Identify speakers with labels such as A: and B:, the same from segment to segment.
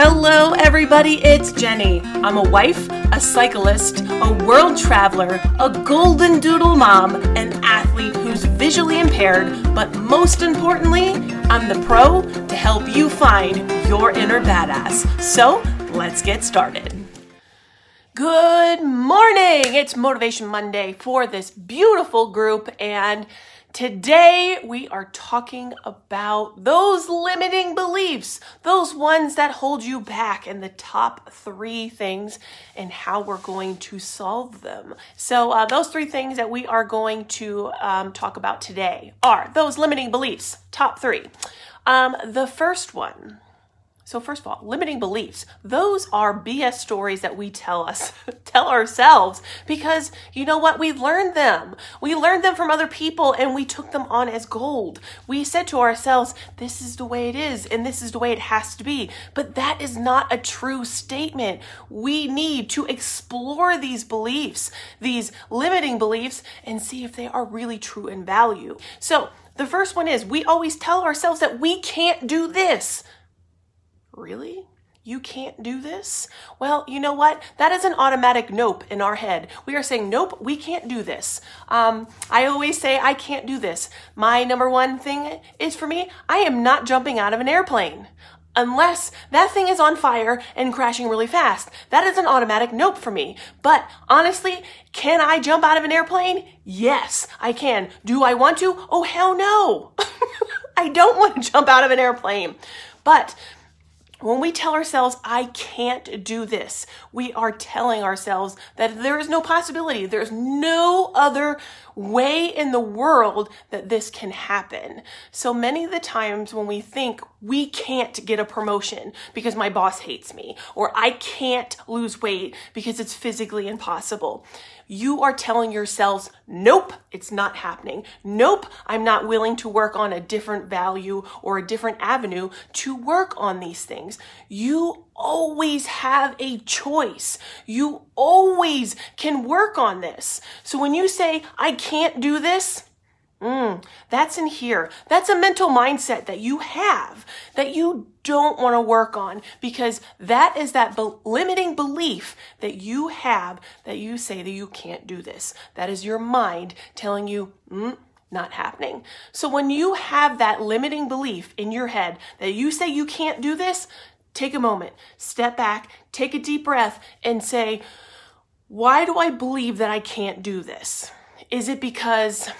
A: Hello, everybody, it's Jennie. I'm a wife, a cyclist, a world traveler, a golden doodle mom, an athlete who's visually impaired, but most importantly, I'm the pro to help you find your inner badass. So let's get started. Good morning! It's Motivation Monday for this beautiful group, and Today, we are talking about those limiting beliefs, those ones that hold you back, and the top three things and how we're going to solve them. So, uh, those three things that we are going to um, talk about today are those limiting beliefs, top three. Um, the first one so first of all, limiting beliefs. Those are BS stories that we tell us, tell ourselves because you know what? We learned them. We learned them from other people and we took them on as gold. We said to ourselves, this is the way it is and this is the way it has to be. But that is not a true statement. We need to explore these beliefs, these limiting beliefs and see if they are really true in value. So the first one is we always tell ourselves that we can't do this. Really? You can't do this? Well, you know what? That is an automatic nope in our head. We are saying, nope, we can't do this. Um, I always say, I can't do this. My number one thing is for me, I am not jumping out of an airplane unless that thing is on fire and crashing really fast. That is an automatic nope for me. But honestly, can I jump out of an airplane? Yes, I can. Do I want to? Oh, hell no. I don't want to jump out of an airplane. But when we tell ourselves, I can't do this, we are telling ourselves that there is no possibility, there's no other way in the world that this can happen. So many of the times when we think we can't get a promotion because my boss hates me, or I can't lose weight because it's physically impossible, you are telling yourselves, nope, it's not happening. Nope, I'm not willing to work on a different value or a different avenue to work on these things. You always have a choice. You always can work on this. So when you say, I can't do this, Mm, that's in here. That's a mental mindset that you have that you don't want to work on because that is that be- limiting belief that you have that you say that you can't do this. That is your mind telling you, mm, not happening. So when you have that limiting belief in your head that you say you can't do this, take a moment, step back, take a deep breath, and say, Why do I believe that I can't do this? Is it because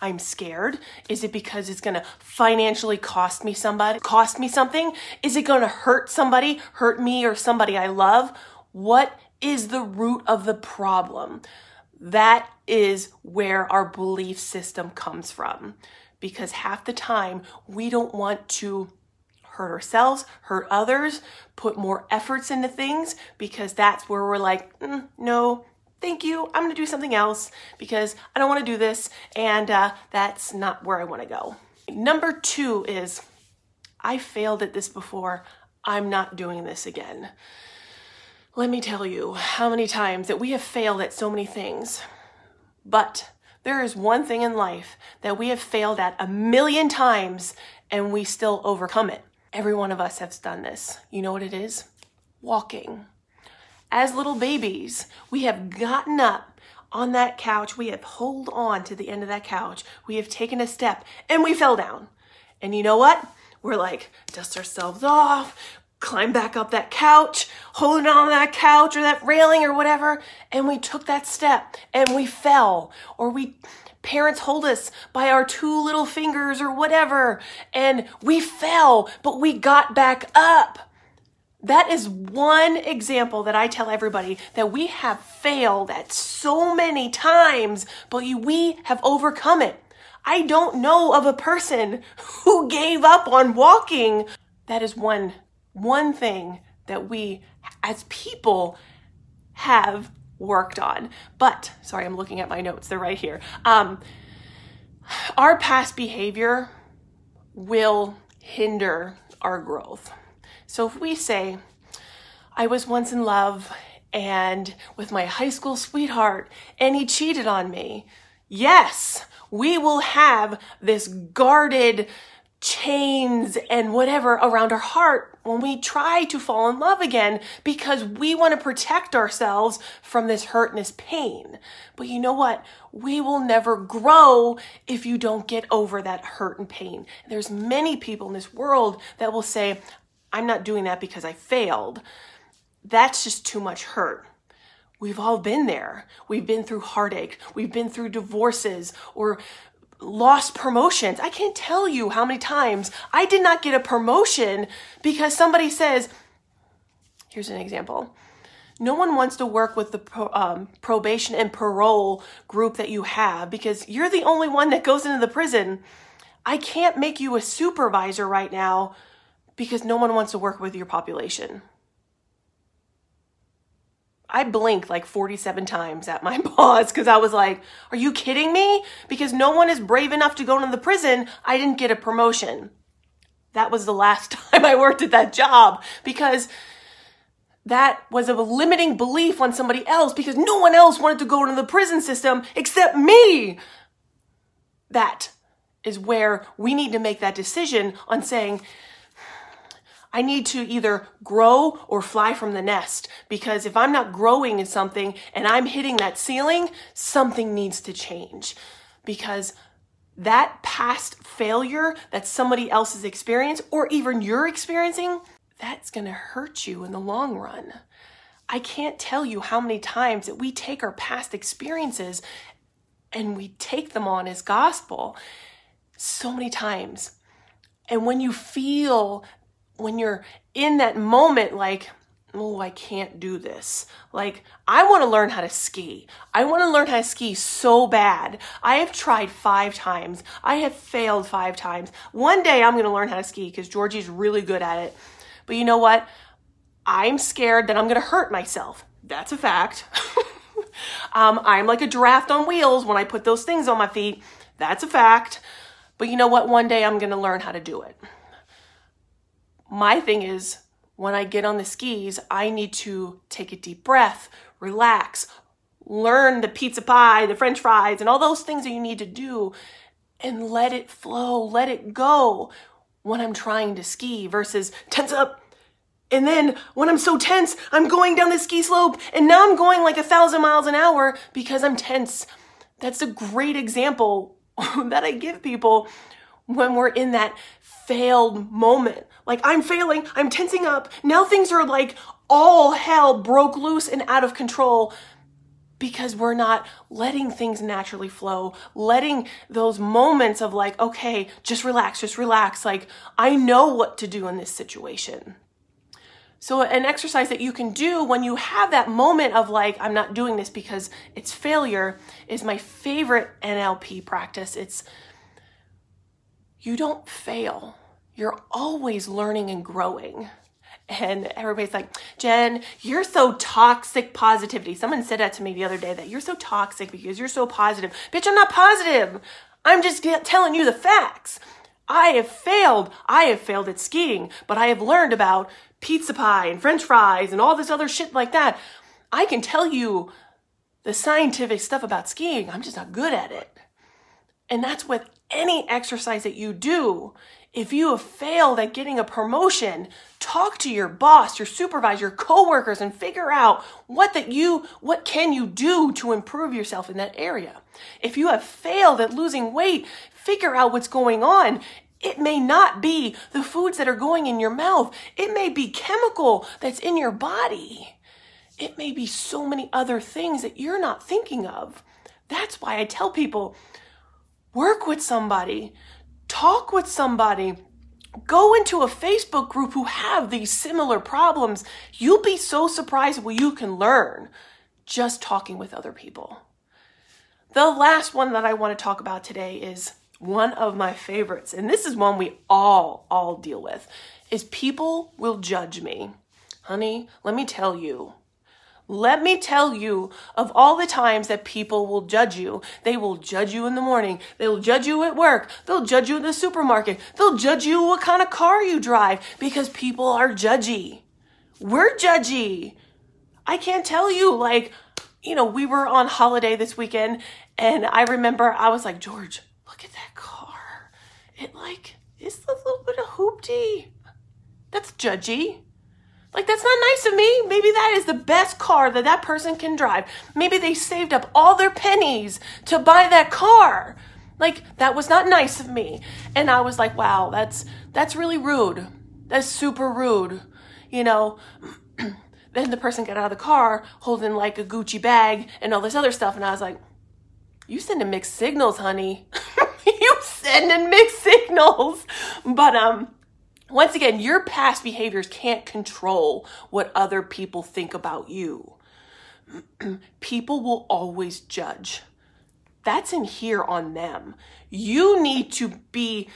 A: I'm scared? Is it because it's to financially cost me somebody, cost me something? Is it to hurt somebody, hurt me or somebody I love? What is the root of the problem? That is where our belief system comes from. Because half the time we don't want to hurt ourselves, hurt others, put more efforts into things because that's where we're like, mm, no, thank you. I'm to do something else because I don't want to do this and uh, that's not where I want to go. Number two is I failed at this before. I'm not doing this again. Let me tell you how many times that we have failed at so many things. But there is one thing in life that we have failed at a million times and we still overcome it. Every one of us has done this. You know what it is? Walking. As little babies, we have gotten up on that couch. We have hold on to the end of that couch. We have taken a step and we fell down. And you know what? We're like, dust ourselves off, climb back up that couch, holding on to that couch or that railing or whatever. And we took that step and we fell or we parents hold us by our two little fingers or whatever, and we fell, but we got back up. That is one example that I tell everybody that we have failed at so many times, but we have overcome it. I don't know of a person who gave up on walking. That is one, one thing that we as people have worked on. But, sorry, I'm looking at my notes, they're right here. Um, our past behavior will hinder our growth. So if we say, I was once in love and with my high school sweetheart and he cheated on me, yes, we will have this guarded chains and whatever around our heart when we try to fall in love again because we want to protect ourselves from this hurt and this pain. But you know what? We will never grow if you don't get over that hurt and pain. There's many people in this world that will say, I'm not doing that because I failed. That's just too much hurt. We've all been there. We've been through heartache. We've been through divorces or lost promotions. I can't tell you how many times I did not get a promotion because somebody says, here's an example. No one wants to work with the pro, um, probation and parole group that you have because you're the only one that goes into the prison. I can't make you a supervisor right now because no one wants to work with your population. I blinked like 47 times at my boss because I was like, Are you kidding me? Because no one is brave enough to go into the prison. I didn't get a promotion. That was the last time I worked at that job because that was a limiting belief on somebody else because no one else wanted to go into the prison system except me. That is where we need to make that decision on saying, I need to either grow or fly from the nest because if I'm not growing in something and I'm hitting that ceiling, something needs to change because that past failure that somebody else has experienced or even you're experiencing, that's going to hurt you in the long run. I can't tell you how many times that we take our past experiences and we take them on as gospel. So many times. And when you feel when you're in that moment, like, oh, I can't do this. Like, I want to learn how to ski. I want to learn how to ski so bad. I have tried five times. I have failed five times. One day I'm going to learn how to ski because Georgie's really good at it. But you know what? I'm scared that I'm going to hurt myself. That's a fact. um, I'm like a giraffe on wheels when I put those things on my feet. That's a fact. But you know what? One day I'm going to learn how to do it my thing is when I get on the skis, I need to take a deep breath, relax, learn the pizza pie, the french fries, and all those things that you need to do and let it flow, let it go when I'm trying to ski versus tense up. And then when I'm so tense, I'm going down the ski slope and now I'm going like a thousand miles an hour because I'm tense. That's a great example that I give people when we're in that failed moment. Like, I'm failing, I'm tensing up. Now things are like all hell broke loose and out of control because we're not letting things naturally flow, letting those moments of like, okay, just relax, just relax. Like, I know what to do in this situation. So, an exercise that you can do when you have that moment of like, I'm not doing this because it's failure is my favorite NLP practice. It's you don't fail. You're always learning and growing. And everybody's like, Jen, you're so toxic positivity. Someone said that to me the other day that you're so toxic because you're so positive. Bitch, I'm not positive. I'm just telling you the facts. I have failed. I have failed at skiing, but I have learned about pizza pie and french fries and all this other shit like that. I can tell you the scientific stuff about skiing. I'm just not good at it. And that's with any exercise that you do. If you have failed at getting a promotion, talk to your boss, your supervisor, your coworkers and figure out what that you what can you do to improve yourself in that area. If you have failed at losing weight, figure out what's going on. It may not be the foods that are going in your mouth. It may be chemical that's in your body. It may be so many other things that you're not thinking of. That's why I tell people work with somebody, talk with somebody, go into a Facebook group who have these similar problems. You'll be so surprised what you can learn just talking with other people. The last one that I want to talk about today is one of my favorites, and this is one we all all deal with. Is people will judge me. Honey, let me tell you, let me tell you of all the times that people will judge you. They will judge you in the morning. They will judge you at work. They'll judge you in the supermarket. They'll judge you what kind of car you drive because people are judgy. We're judgy. I can't tell you, like, you know, we were on holiday this weekend and I remember I was like, George, look at that car. It like is a little bit of hoopty. That's judgy. Like, that's not nice of me. Maybe that is the best car that that person can drive. Maybe they saved up all their pennies to buy that car. Like, that was not nice of me. And I was like, wow, that's, that's really rude. That's super rude. You know, then the person got out of the car holding like a Gucci bag and all this other stuff. And I was like, you sending mixed signals, honey. you sending mixed signals. But, um, once again, your past behaviors can't control what other people think about you. people will always judge. That's in here on them. You need to be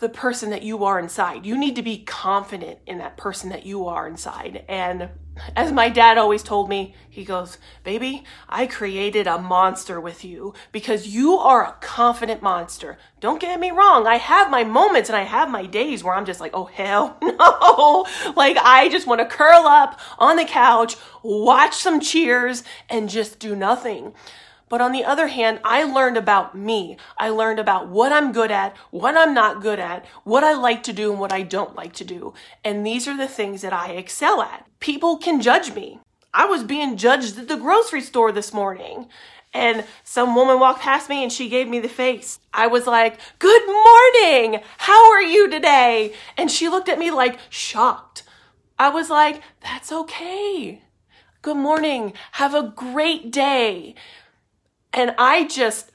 A: the person that you are inside. You need to be confident in that person that you are inside. And as my dad always told me, he goes, Baby, I created a monster with you because you are a confident monster. Don't get me wrong. I have my moments and I have my days where I'm just like, Oh, hell no. like, I just want to curl up on the couch, watch some cheers, and just do nothing. But on the other hand, I learned about me. I learned about what I'm good at, what I'm not good at, what I like to do and what I don't like to do. And these are the things that I excel at. People can judge me. I was being judged at the grocery store this morning. And some woman walked past me and she gave me the face. I was like, Good morning. How are you today? And she looked at me like shocked. I was like, That's okay. Good morning. Have a great day. And I just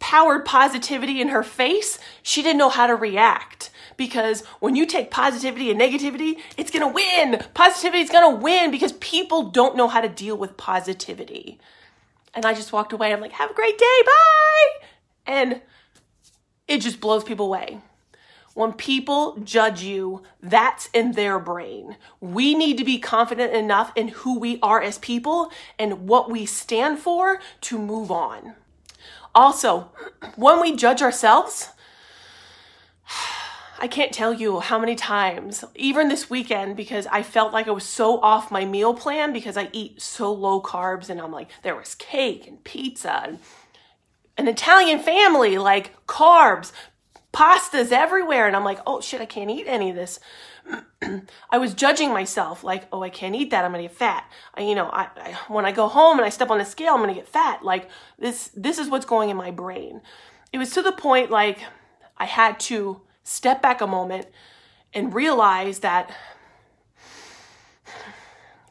A: powered positivity in her face. She didn't know how to react because when you take positivity and negativity, it's going to win. Positivity is going to win because people don't know how to deal with positivity. And I just walked away. I'm like, have a great day. Bye. And it just blows people away. When people judge you, that's in their brain. We need to be confident enough in who we are as people and what we stand for to move on. Also, when we judge ourselves, I can't tell you how many times, even this weekend, because I felt like I was so off my meal plan because I eat so low carbs and I'm like, there was cake and pizza and an Italian family, like carbs, pastas everywhere. And I'm like, oh shit, I can't eat any of this. I was judging myself like, oh, I can't eat that. I'm going to get fat. I, you know, I, I, when I go home and I step on the scale, I'm going to get fat. Like this, this is what's going in my brain. It was to the point like I had to step back a moment and realize that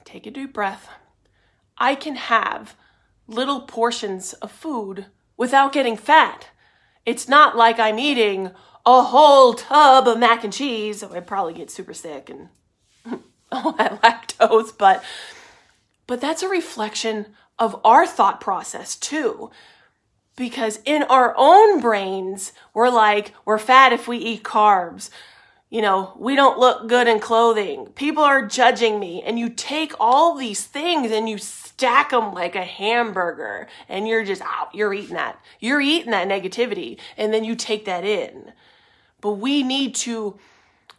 A: take a deep breath. I can have little portions of food without getting fat. It's not like I'm eating a whole tub of mac and cheese. Oh, I'd probably get super sick and all that lactose, but but that's a reflection of our thought process too. Because in our own brains, we're like, we're fat if we eat carbs. You know, we don't look good in clothing. People are judging me. And you take all these things and you stack them like a hamburger and you're just out, you're eating that. You're eating that negativity and then you take that in. But we need to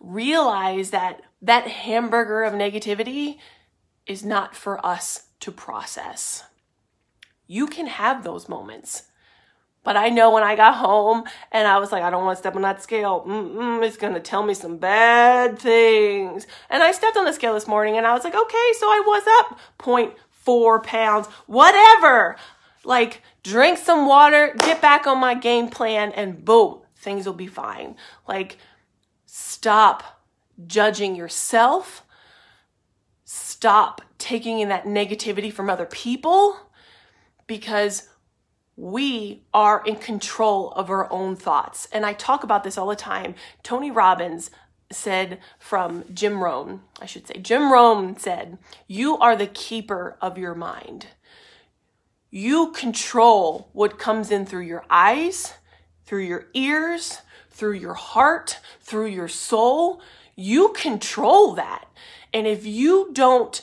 A: realize that that hamburger of negativity is not for us to process. You can have those moments. But I know when I got home and I was like, I don't want to step on that scale. Mm-mm, it's going to tell me some bad things. And I stepped on the scale this morning and I was like, okay, so I was up point four pounds, whatever. Like, drink some water, get back on my game plan, and boom, things will be fine. Like, stop judging yourself. Stop taking in that negativity from other people because we are in control of our own thoughts. And I talk about this all the time. Tony Robbins said from Jim Rohn, I should say, Jim Rohn said, You are the keeper of your mind. You control what comes in through your eyes, through your ears, through your heart, through your soul. You control that. And if you don't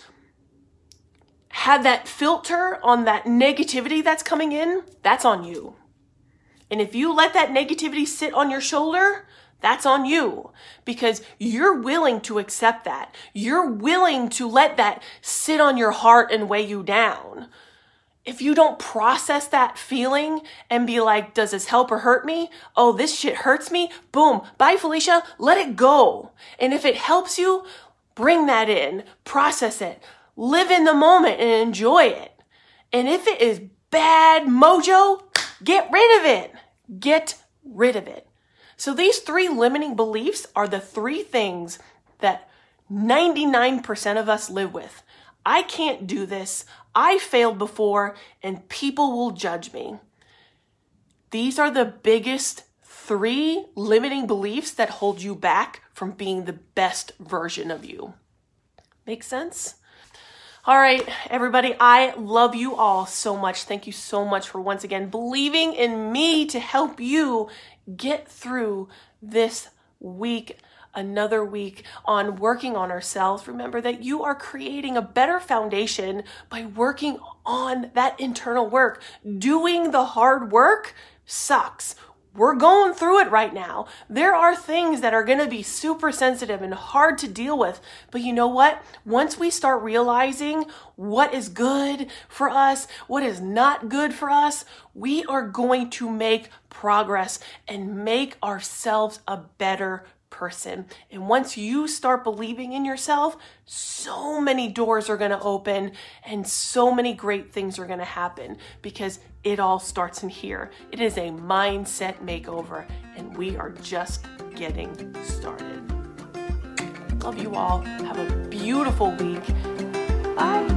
A: have that filter on that negativity that's coming in, that's on you. And if you let that negativity sit on your shoulder, that's on you because you're willing to accept that. You're willing to let that sit on your heart and weigh you down. if you don't process that feeling and be like, does this help or hurt me? Oh, this shit hurts me. Boom. Bye, Felicia. Let it go. And if it helps you, bring that in, process it, live in the moment and enjoy it. And if it is bad mojo, get rid of it. Get rid of it. So these three limiting beliefs are the three things that 99% of us live with. I can't do this. I failed before and people will judge me. These are the biggest three limiting beliefs that hold you back from being the best version of you. Make sense? All right, everybody, I love you all so much. Thank you so much for once again believing in me to help you get through this week another week on working on ourselves, remember that you are creating a better foundation by working on that internal work. Doing the hard work sucks. We're going through it right now. There are things that are going to be super sensitive and hard to deal with. But you know what? Once we start realizing what is good for us, what is not good for us, we are going to make progress and make ourselves a better person. And once you start believing in yourself, so many doors are going to open and so many great things are going to happen because it all starts in here. It is a mindset makeover, and we are just getting started. Love you all. Have a beautiful week. Bye.